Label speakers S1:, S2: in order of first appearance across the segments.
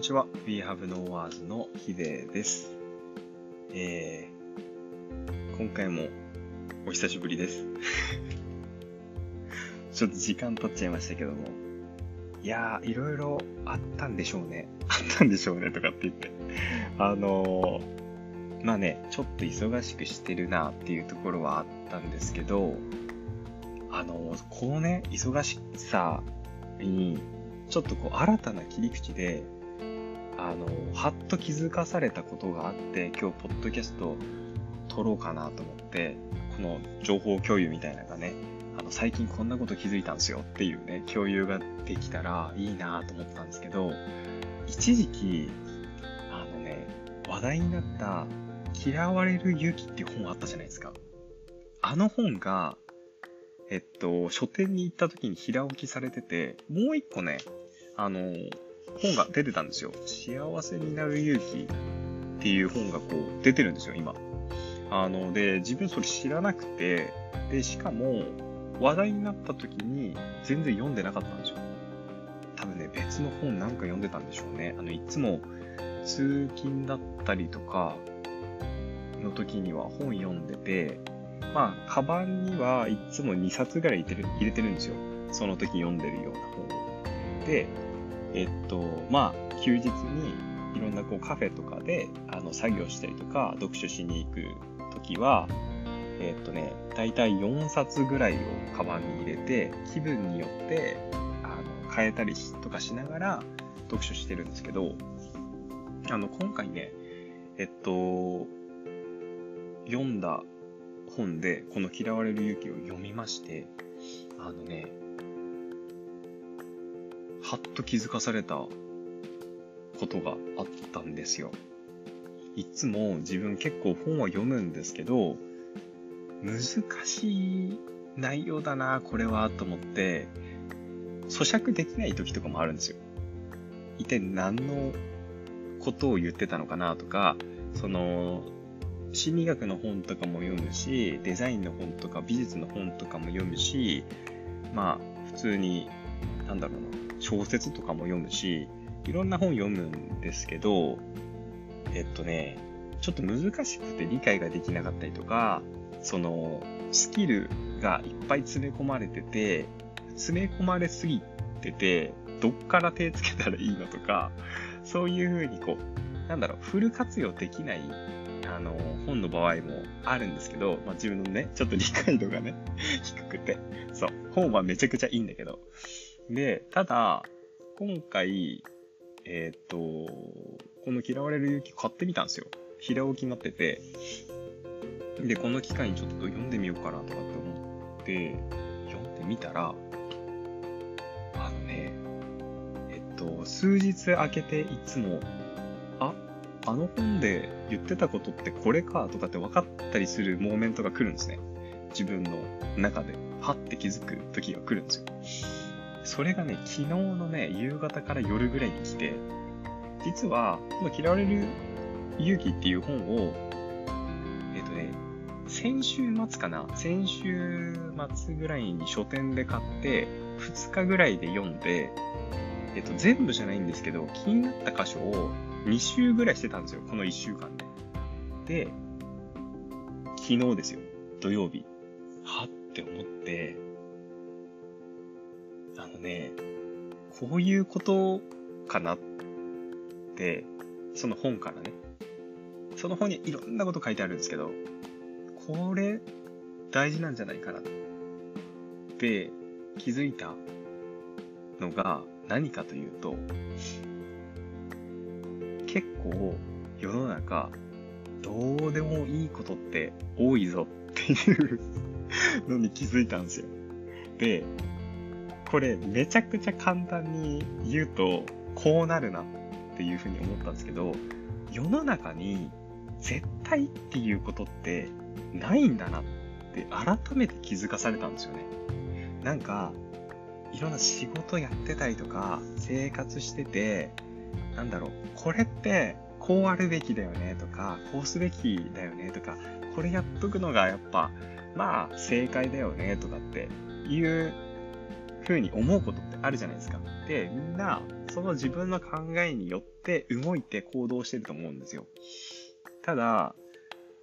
S1: にちは。We Have No Words のヒデです。えー、今回もお久しぶりです。ちょっと時間経っちゃいましたけども。いやー、いろいろあったんでしょうね。あったんでしょうねとかって言って。あのー、まあね、ちょっと忙しくしてるなっていうところはあったんですけど、あのー、このね、忙しさに、ちょっとこう新たな切り口で、あの、はっと気づかされたことがあって、今日、ポッドキャスト撮ろうかなと思って、この情報共有みたいなのがね、あの、最近こんなこと気づいたんですよっていうね、共有ができたらいいなと思ったんですけど、一時期、あのね、話題になった嫌われる勇気っていう本あったじゃないですか。あの本が、えっと、書店に行った時に平置きされてて、もう一個ね、あの、本が出てたんですよ。幸せになる勇気っていう本がこう出てるんですよ、今。あの、で、自分それ知らなくて、で、しかも、話題になった時に全然読んでなかったんですよ。多分ね、別の本なんか読んでたんでしょうね。あの、いつも通勤だったりとかの時には本読んでて、まあ、カバンにはいつも2冊ぐらい入れてるんですよ。その時読んでるような本を。で、えっと、まあ、休日にいろんなこうカフェとかであの作業したりとか読書しに行く時は、えっとね、大体4冊ぐらいをカバンに入れて、気分によってあの変えたりとかしながら読書してるんですけど、あの、今回ね、えっと、読んだ本で、この嫌われる勇気を読みまして、あのね、はっと気づかされたことがあったんですよ。いつも自分結構本は読むんですけど、難しい内容だな、これは、と思って、咀嚼できない時とかもあるんですよ。一体何のことを言ってたのかなとか、その、心理学の本とかも読むし、デザインの本とか美術の本とかも読むし、まあ、普通に、なんだろうな、小説とかも読むし、いろんな本読むんですけど、えっとね、ちょっと難しくて理解ができなかったりとか、その、スキルがいっぱい詰め込まれてて、詰め込まれすぎてて、どっから手つけたらいいのとか、そういうふうにこう、なんだろう、フル活用できない、あの、本の場合もあるんですけど、まあ自分のね、ちょっと理解度がね、低くて、そう、本はめちゃくちゃいいんだけど、で、ただ、今回、えっ、ー、と、この嫌われる勇気買ってみたんですよ。平置きになってて。で、この機会にちょっと読んでみようかなとかって思って、読んでみたら、あのね、えっと、数日空けていつも、あ、あの本で言ってたことってこれかとかって分かったりするモーメントが来るんですね。自分の中で、はって気づく時が来るんですよ。それがね、昨日のね、夕方から夜ぐらいに来て、実は、この嫌われる勇気っていう本を、えっ、とね、先週末かな先週末ぐらいに書店で買って、2日ぐらいで読んで、えっ、と、全部じゃないんですけど、気になった箇所を2週ぐらいしてたんですよ。この1週間で。で、昨日ですよ。土曜日。はって思って、あのね、こういうことかなって、その本からね、その本にいろんなこと書いてあるんですけど、これ大事なんじゃないかなって気づいたのが何かというと、結構世の中どうでもいいことって多いぞっていうのに気づいたんですよ。で、これめちゃくちゃ簡単に言うとこうなるなっていうふうに思ったんですけど世の中に絶対っていうことってないんだなって改めて気づかされたんですよね。なんかいろんな仕事やってたりとか生活しててなんだろうこれってこうあるべきだよねとかこうすべきだよねとかこれやっとくのがやっぱまあ正解だよねとかっていうふうに思うことってあるじゃないですか。で、みんな、その自分の考えによって動いて行動してると思うんですよ。ただ、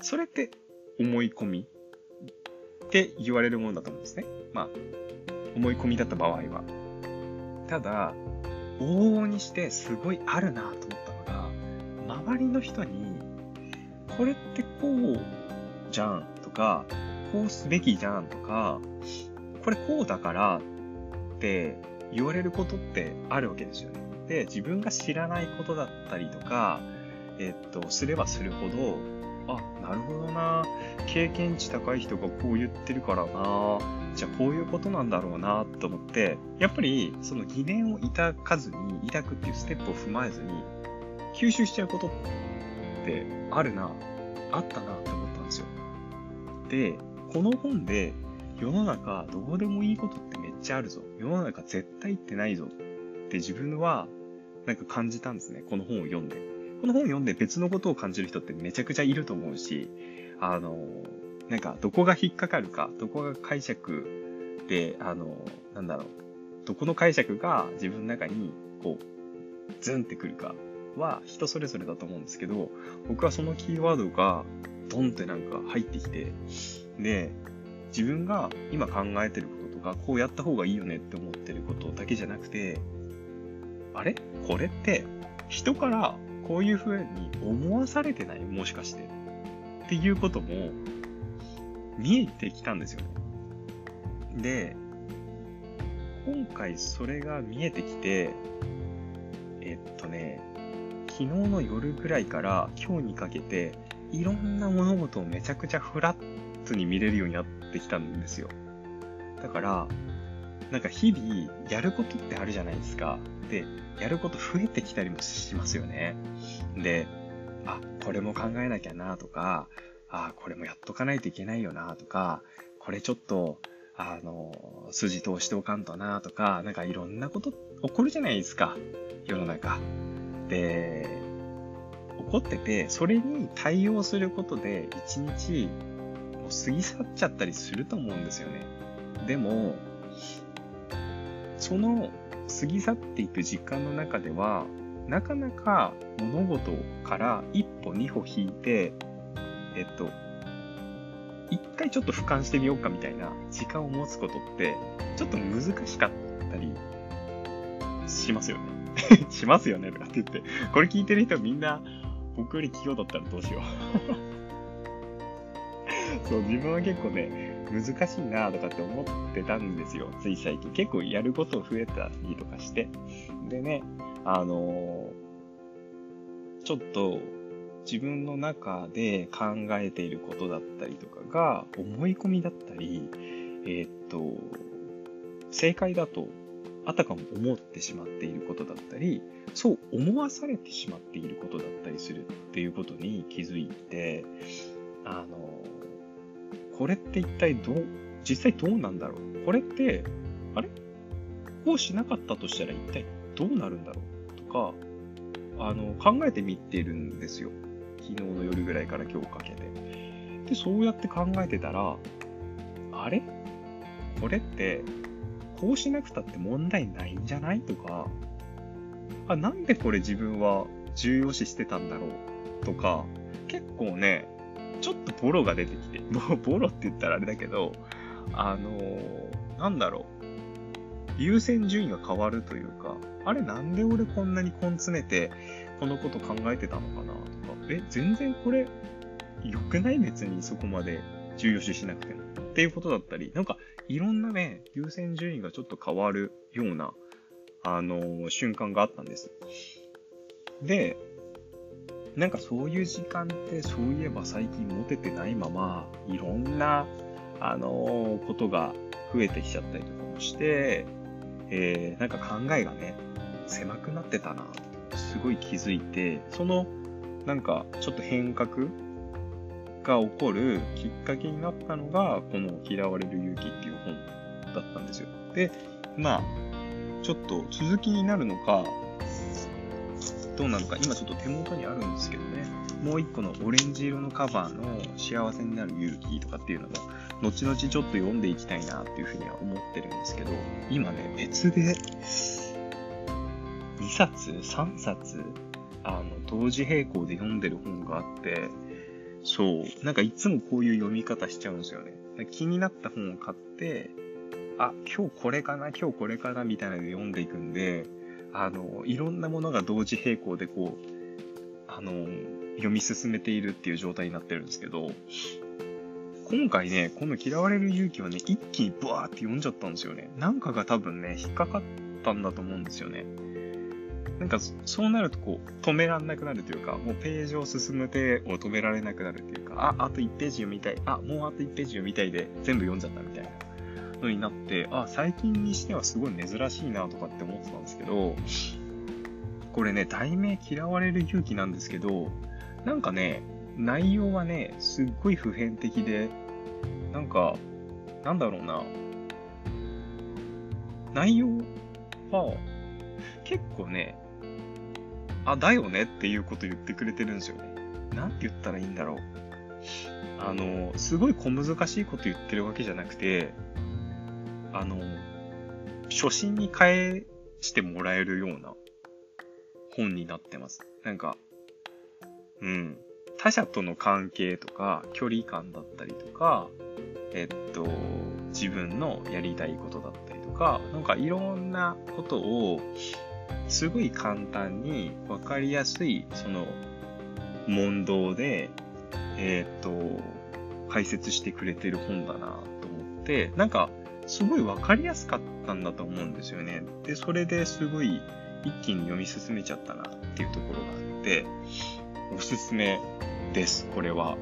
S1: それって思い込みって言われるものだと思うんですね。まあ、思い込みだった場合は。ただ、往々にしてすごいあるなと思ったのが、周りの人に、これってこうじゃんとか、こうすべきじゃんとか、これこうだからって言われることってあるわけですよね。で、自分が知らないことだったりとか、えっと、すればするほど、あ、なるほどな。経験値高い人がこう言ってるからな。じゃあこういうことなんだろうなと思って、やっぱりその疑念を抱かずに、抱くっていうステップを踏まえずに、吸収しちゃうことってあるな、あったなって思ったんですよ。で、この本で世の中どうでもいいことってちゃあるぞ。世の中絶対ってないぞって自分はなんか感じたんですね。この本を読んで。この本を読んで別のことを感じる人ってめちゃくちゃいると思うし、あの、なんかどこが引っかかるか、どこが解釈で、あの、なんだろう、どこの解釈が自分の中にこう、ズンってくるかは人それぞれだと思うんですけど、僕はそのキーワードがドンってなんか入ってきて、で、自分が今考えてるこか、こうやった方がいいよねって思ってることだけじゃなくて、あれ？これって人からこういう風に思わされてない？もしかして。っていうことも見えてきたんですよね。で、今回それが見えてきて、えっとね、昨日の夜ぐらいから今日にかけて、いろんな物事をめちゃくちゃフラットに見れるようになってきたんですよ。だから、なんか日々やることってあるじゃないですか。で、やること増えてきたりもしますよね。で、あ、これも考えなきゃなとか、あ、これもやっとかないといけないよなとか、これちょっと、あの、筋通しておかんとなとか、なんかいろんなこと起こるじゃないですか。世の中。で、起こってて、それに対応することで一日もう過ぎ去っちゃったりすると思うんですよね。でも、その過ぎ去っていく時間の中では、なかなか物事から一歩二歩引いて、えっと、一回ちょっと俯瞰してみようかみたいな時間を持つことって、ちょっと難しかったりしますよね。しますよねとかって言って、これ聞いてる人みんな僕より器用だったらどうしよう。そう、自分は結構ね、難しいなとかって思ってたんですよ。つい最近。結構やること増えたりとかして。でね、あのー、ちょっと自分の中で考えていることだったりとかが思い込みだったり、えー、っと、正解だとあたかも思ってしまっていることだったり、そう思わされてしまっていることだったりするっていうことに気づいて、あの、これって一体どう、実際どうなんだろう？これって、あれ？こうしなかったとしたら一体どうなるんだろう？とか、あの、考えてみてるんですよ。昨日の夜ぐらいから今日かけて。で、そうやって考えてたら、あれ？これって、こうしなくたって問題ないんじゃない？とか、あ、なんでこれ自分は重要視してたんだろう？とか、結構ね、ちょっとボロが出てきて、ボロって言ったらあれだけど、あのー、なんだろう。優先順位が変わるというか、あれなんで俺こんなに根詰めて、このこと考えてたのかなとか、え、全然これ、良くない別にそこまで重要視しなくても。っていうことだったり、なんか、いろんなね、優先順位がちょっと変わるような、あのー、瞬間があったんです。で、なんかそういう時間ってそういえば最近持ててないまま、いろんな、あのー、ことが増えてきちゃったりとかもして、えー、なんか考えがね、狭くなってたな、すごい気づいて、その、なんかちょっと変革が起こるきっかけになったのが、この嫌われる勇気っていう本だったんですよ。で、まあ、ちょっと続きになるのか、どうなのか、今ちょっと手元にあるんですけどね、もう一個のオレンジ色のカバーの幸せになる勇気とかっていうのも後々ちょっと読んでいきたいなっていうふうには思ってるんですけど、今ね、別で、2冊 ?3 冊あの、同時並行で読んでる本があって、そう、なんかいつもこういう読み方しちゃうんですよね。気になった本を買って、あ、今日これかな、今日これかな、みたいなので読んでいくんで、あの、いろんなものが同時並行でこう、あの、読み進めているっていう状態になってるんですけど、今回ね、この嫌われる勇気はね、一気にブワーって読んじゃったんですよね。なんかが多分ね、引っかかったんだと思うんですよね。なんか、そうなるとこう、止めらんなくなるというか、もうページを進む手を止められなくなるというか、あ、あと1ページ読みたい、あ、もうあと1ページ読みたいで全部読んじゃったみたいなのになって、あ、最近にしてはすごい珍しいなとかって思ってたんですけど、これね、題名嫌われる勇気なんですけど、なんかね、内容はね、すっごい普遍的で、なんか、なんだろうな。内容は、結構ね、あ、だよねっていうこと言ってくれてるんですよね。なんて言ったらいいんだろう。あの、すごい小難しいこと言ってるわけじゃなくて、あの、初心に返してもらえるような本になってます。なんか、うん。他者との関係とか、距離感だったりとか、えっと、自分のやりたいことだったりとか、なんかいろんなことを、すごい簡単にわかりやすい、その、問答で、えっと、解説してくれてる本だなと思って、なんか、すごいわかりやすかったんだと思うんですよね。で、それですごい一気に読み進めちゃったなっていうところがあって、おすすめです、これは。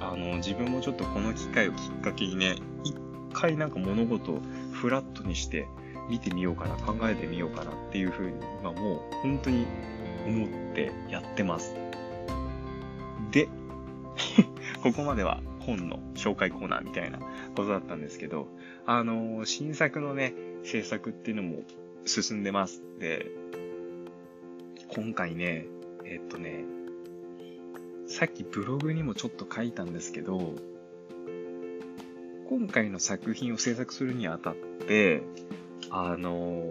S1: あの、自分もちょっとこの機会をきっかけにね、一回なんか物事をフラットにして見てみようかな、考えてみようかなっていうふうに今もう本当に思ってやってます。で、ここまでは本の紹介コーナーみたいなことだったんですけど、あの、新作のね、制作っていうのも進んでます。で、今回ね、えっとね、さっきブログにもちょっと書いたんですけど、今回の作品を制作するにあたって、あの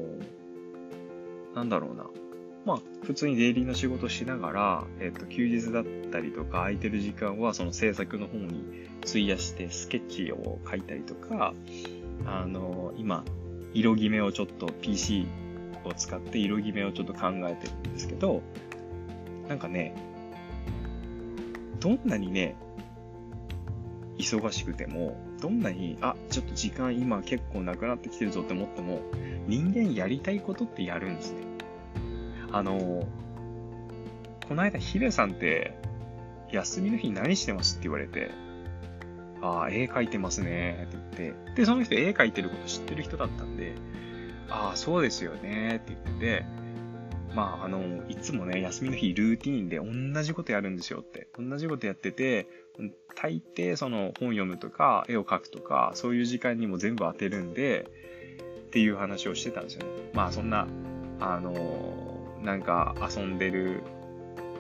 S1: なんだろうな。まあ、普通にデイリーの仕事しながら、えっと、休日だったりとか、空いてる時間はその制作の方に費やしてスケッチを書いたりとか、あの今、色決めをちょっと PC を使って色決めをちょっと考えてるんですけど、なんかね、どんなにね、忙しくても、どんなに、あ、ちょっと時間今結構なくなってきてるぞって思っても、人間やりたいことってやるんですね。あの、この間ヒデさんって、休みの日何してますって言われて、ああ、絵描いてますねって言って、で、その人絵描いてること知ってる人だったんで、ああ、そうですよねって言ってて、まあ、あの、いつもね、休みの日ルーティーンで同じことやるんですよって。同じことやってて、大抵その本読むとか、絵を描くとか、そういう時間にも全部当てるんで、っていう話をしてたんですよね。まあ、そんな、あの、なんか遊んでる、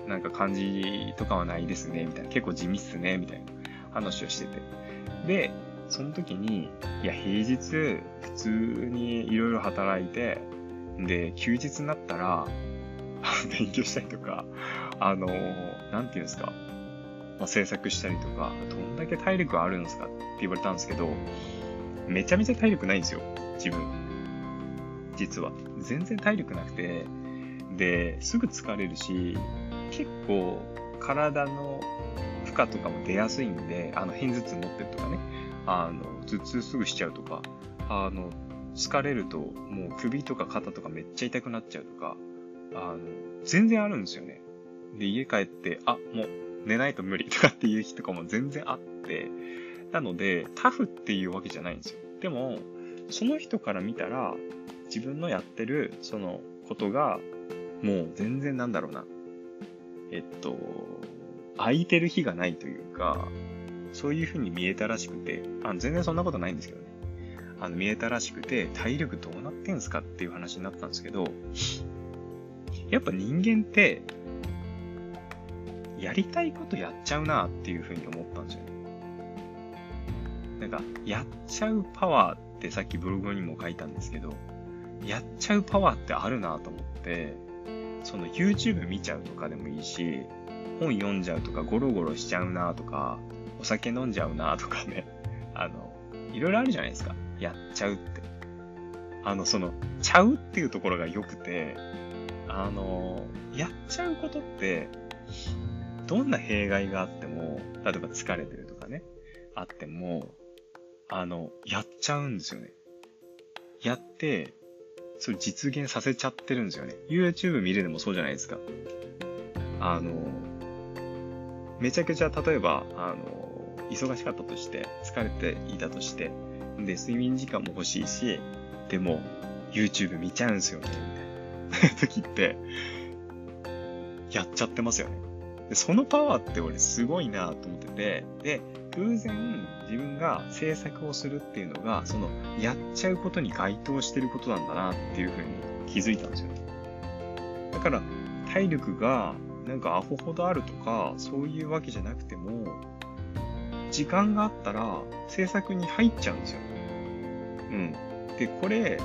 S1: なんか感じとかはないですね、みたいな。結構地味っすね、みたいな話をしてて。で、その時に、いや、平日、普通にいろいろ働いて、で、休日になったら、勉強したりとか、あの、なんていうんですか、まあ、制作したりとか、どんだけ体力あるんですかって言われたんですけど、めちゃめちゃ体力ないんですよ、自分。実は。全然体力なくて、で、すぐ疲れるし、結構体の負荷とかも出やすいんで、あの、片頭痛持ってるとかね、あの、頭痛すぐしちゃうとか、あの、疲れるともう首とか肩とかめっちゃ痛くなっちゃうとか、あの、全然あるんですよね。で、家帰って、あ、もう寝ないと無理とかっていう日とかも全然あって、なので、タフっていうわけじゃないんですよ。でも、その人から見たら、自分のやってる、そのことが、もう全然なんだろうな。えっと、空いてる日がないというか、そういう風に見えたらしくて、あ全然そんなことないんですけどね。あの、見えたらしくて、体力どうなってんすかっていう話になったんですけど、やっぱ人間って、やりたいことやっちゃうなっていう風に思ったんですよね。なんか、やっちゃうパワーってさっきブログにも書いたんですけど、やっちゃうパワーってあるなと思って、その YouTube 見ちゃうとかでもいいし、本読んじゃうとか、ゴロゴロしちゃうなとか、お酒飲んじゃうなとかね、あの、いろいろあるじゃないですか。やっちゃうって。あの、その、ちゃうっていうところが良くて、あの、やっちゃうことって、どんな弊害があっても、例えば疲れてるとかね、あっても、あの、やっちゃうんですよね。やって、それ実現させちゃってるんですよね。YouTube 見るでもそうじゃないですか。あの、めちゃくちゃ例えば、あの、忙しかったとして、疲れていたとして、で、睡眠時間も欲しいし、でも、YouTube 見ちゃうんですよね、みたいな時って、やっちゃってますよね。で、そのパワーって俺すごいなと思ってて、で、偶然自分が制作をするっていうのが、その、やっちゃうことに該当してることなんだなっていうふうに気づいたんですよね。だから、体力がなんかアホほどあるとか、そういうわけじゃなくても、時間があったら制作に入っちゃうんですよ。うん。で、これ、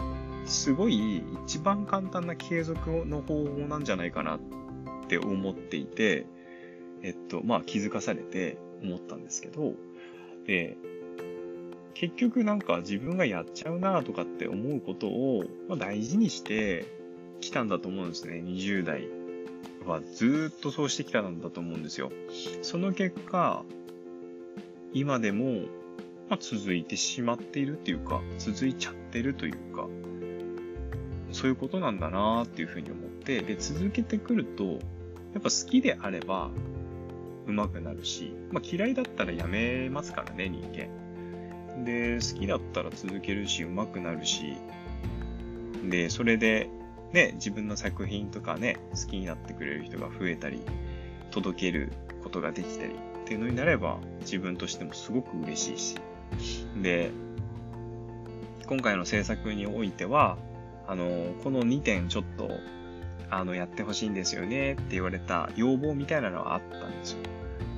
S1: すごい一番簡単な継続の方法なんじゃないかなって思っていて、えっと、まあ気づかされて思ったんですけど、で、結局なんか自分がやっちゃうなとかって思うことを、ま、大事にしてきたんだと思うんですね。20代はずっとそうしてきたんだと思うんですよ。その結果、今でもま、続いてしまっているっていうか、続いちゃってるというか、そういうことなんだなっていうふうに思って、で、続けてくると、やっぱ好きであれば、上手くなるし、まあ、嫌いだったらやめますからね、人間。で、好きだったら続けるし、上手くなるし、で、それで、ね、自分の作品とかね、好きになってくれる人が増えたり、届けることができたりっていうのになれば、自分としてもすごく嬉しいし、で、今回の制作においては、あの、この2点ちょっと、あの、やってほしいんですよねって言われた要望みたいなのはあったんですよ。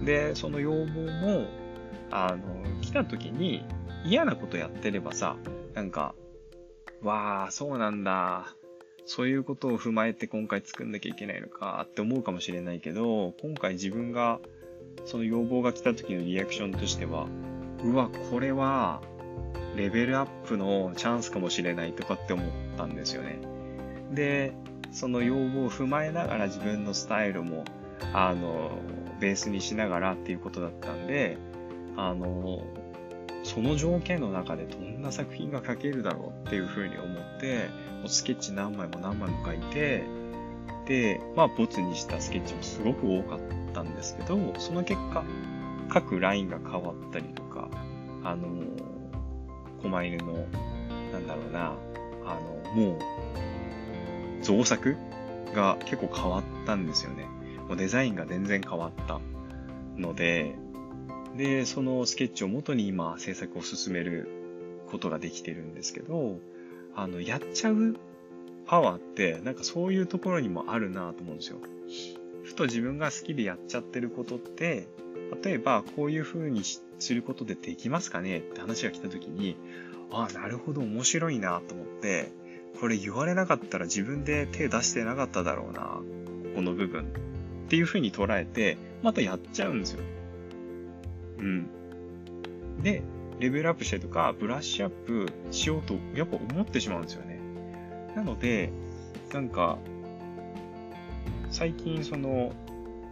S1: で、その要望も、あの、来た時に嫌なことやってればさ、なんか、わあ、そうなんだ。そういうことを踏まえて今回作んなきゃいけないのかって思うかもしれないけど、今回自分がその要望が来た時のリアクションとしては、うわ、これは、レベルアップのチャンスかもしれないとかって思ったんですよね。で、その要望を踏まえながら自分のスタイルも、あの、ベースにしながらっていうことだったんで、あの、その条件の中でどんな作品が描けるだろうっていうふうに思って、もうスケッチ何枚も何枚も描いて、で、まあ、ボツにしたスケッチもすごく多かったんですけど、その結果、各ラインが変わったりとか、あの、狛犬の、なんだろうな、あの、もう、造作が結構変わったんですよね。もうデザインが全然変わったので、で、そのスケッチを元に今制作を進めることができてるんですけど、あの、やっちゃうパワーって、なんかそういうところにもあるなと思うんですよ。ふと自分が好きでやっちゃってることって、例えばこういう風にすることでできますかねって話が来た時に、ああ、なるほど面白いなと思って、これ言われなかったら自分で手出してなかっただろうな、この部分。っていう風に捉えて、またやっちゃうんですよ。うん。で、レベルアップしたりとか、ブラッシュアップしようと、やっぱ思ってしまうんですよね。なので、なんか、最近その、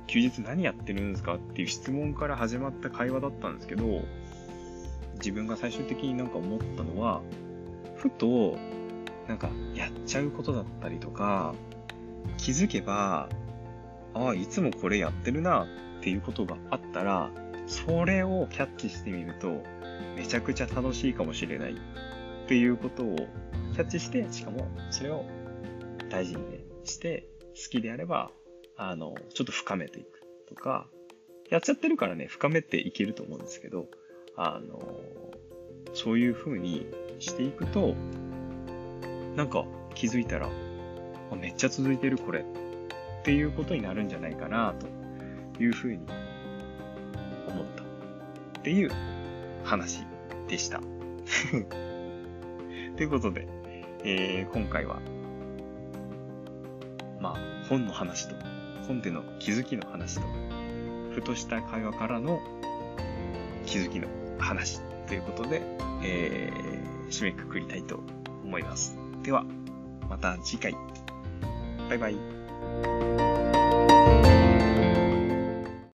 S1: 休日何やってるんですかっていう質問から始まった会話だったんですけど、自分が最終的になんか思ったのは、ふと、なんか、やっちゃうことだったりとか、気づけば、ああ、いつもこれやってるなっていうことがあったら、それをキャッチしてみると、めちゃくちゃ楽しいかもしれないっていうことをキャッチして、しかもそれを大事にね、して、好きであればあの、ちょっと深めていくとか、やっちゃってるからね、深めていけると思うんですけど、あの、そういう風にしていくと、なんか気づいたら、めっちゃ続いてるこれっていうことになるんじゃないかなという風に思ったっていう話でした。ということで、えー、今回は、まあ、本の話と、本での気づきの話と、ふとした会話からの気づきの話ということで、えー、締めくくりたいと思います。では、また次回。バイバイ。Música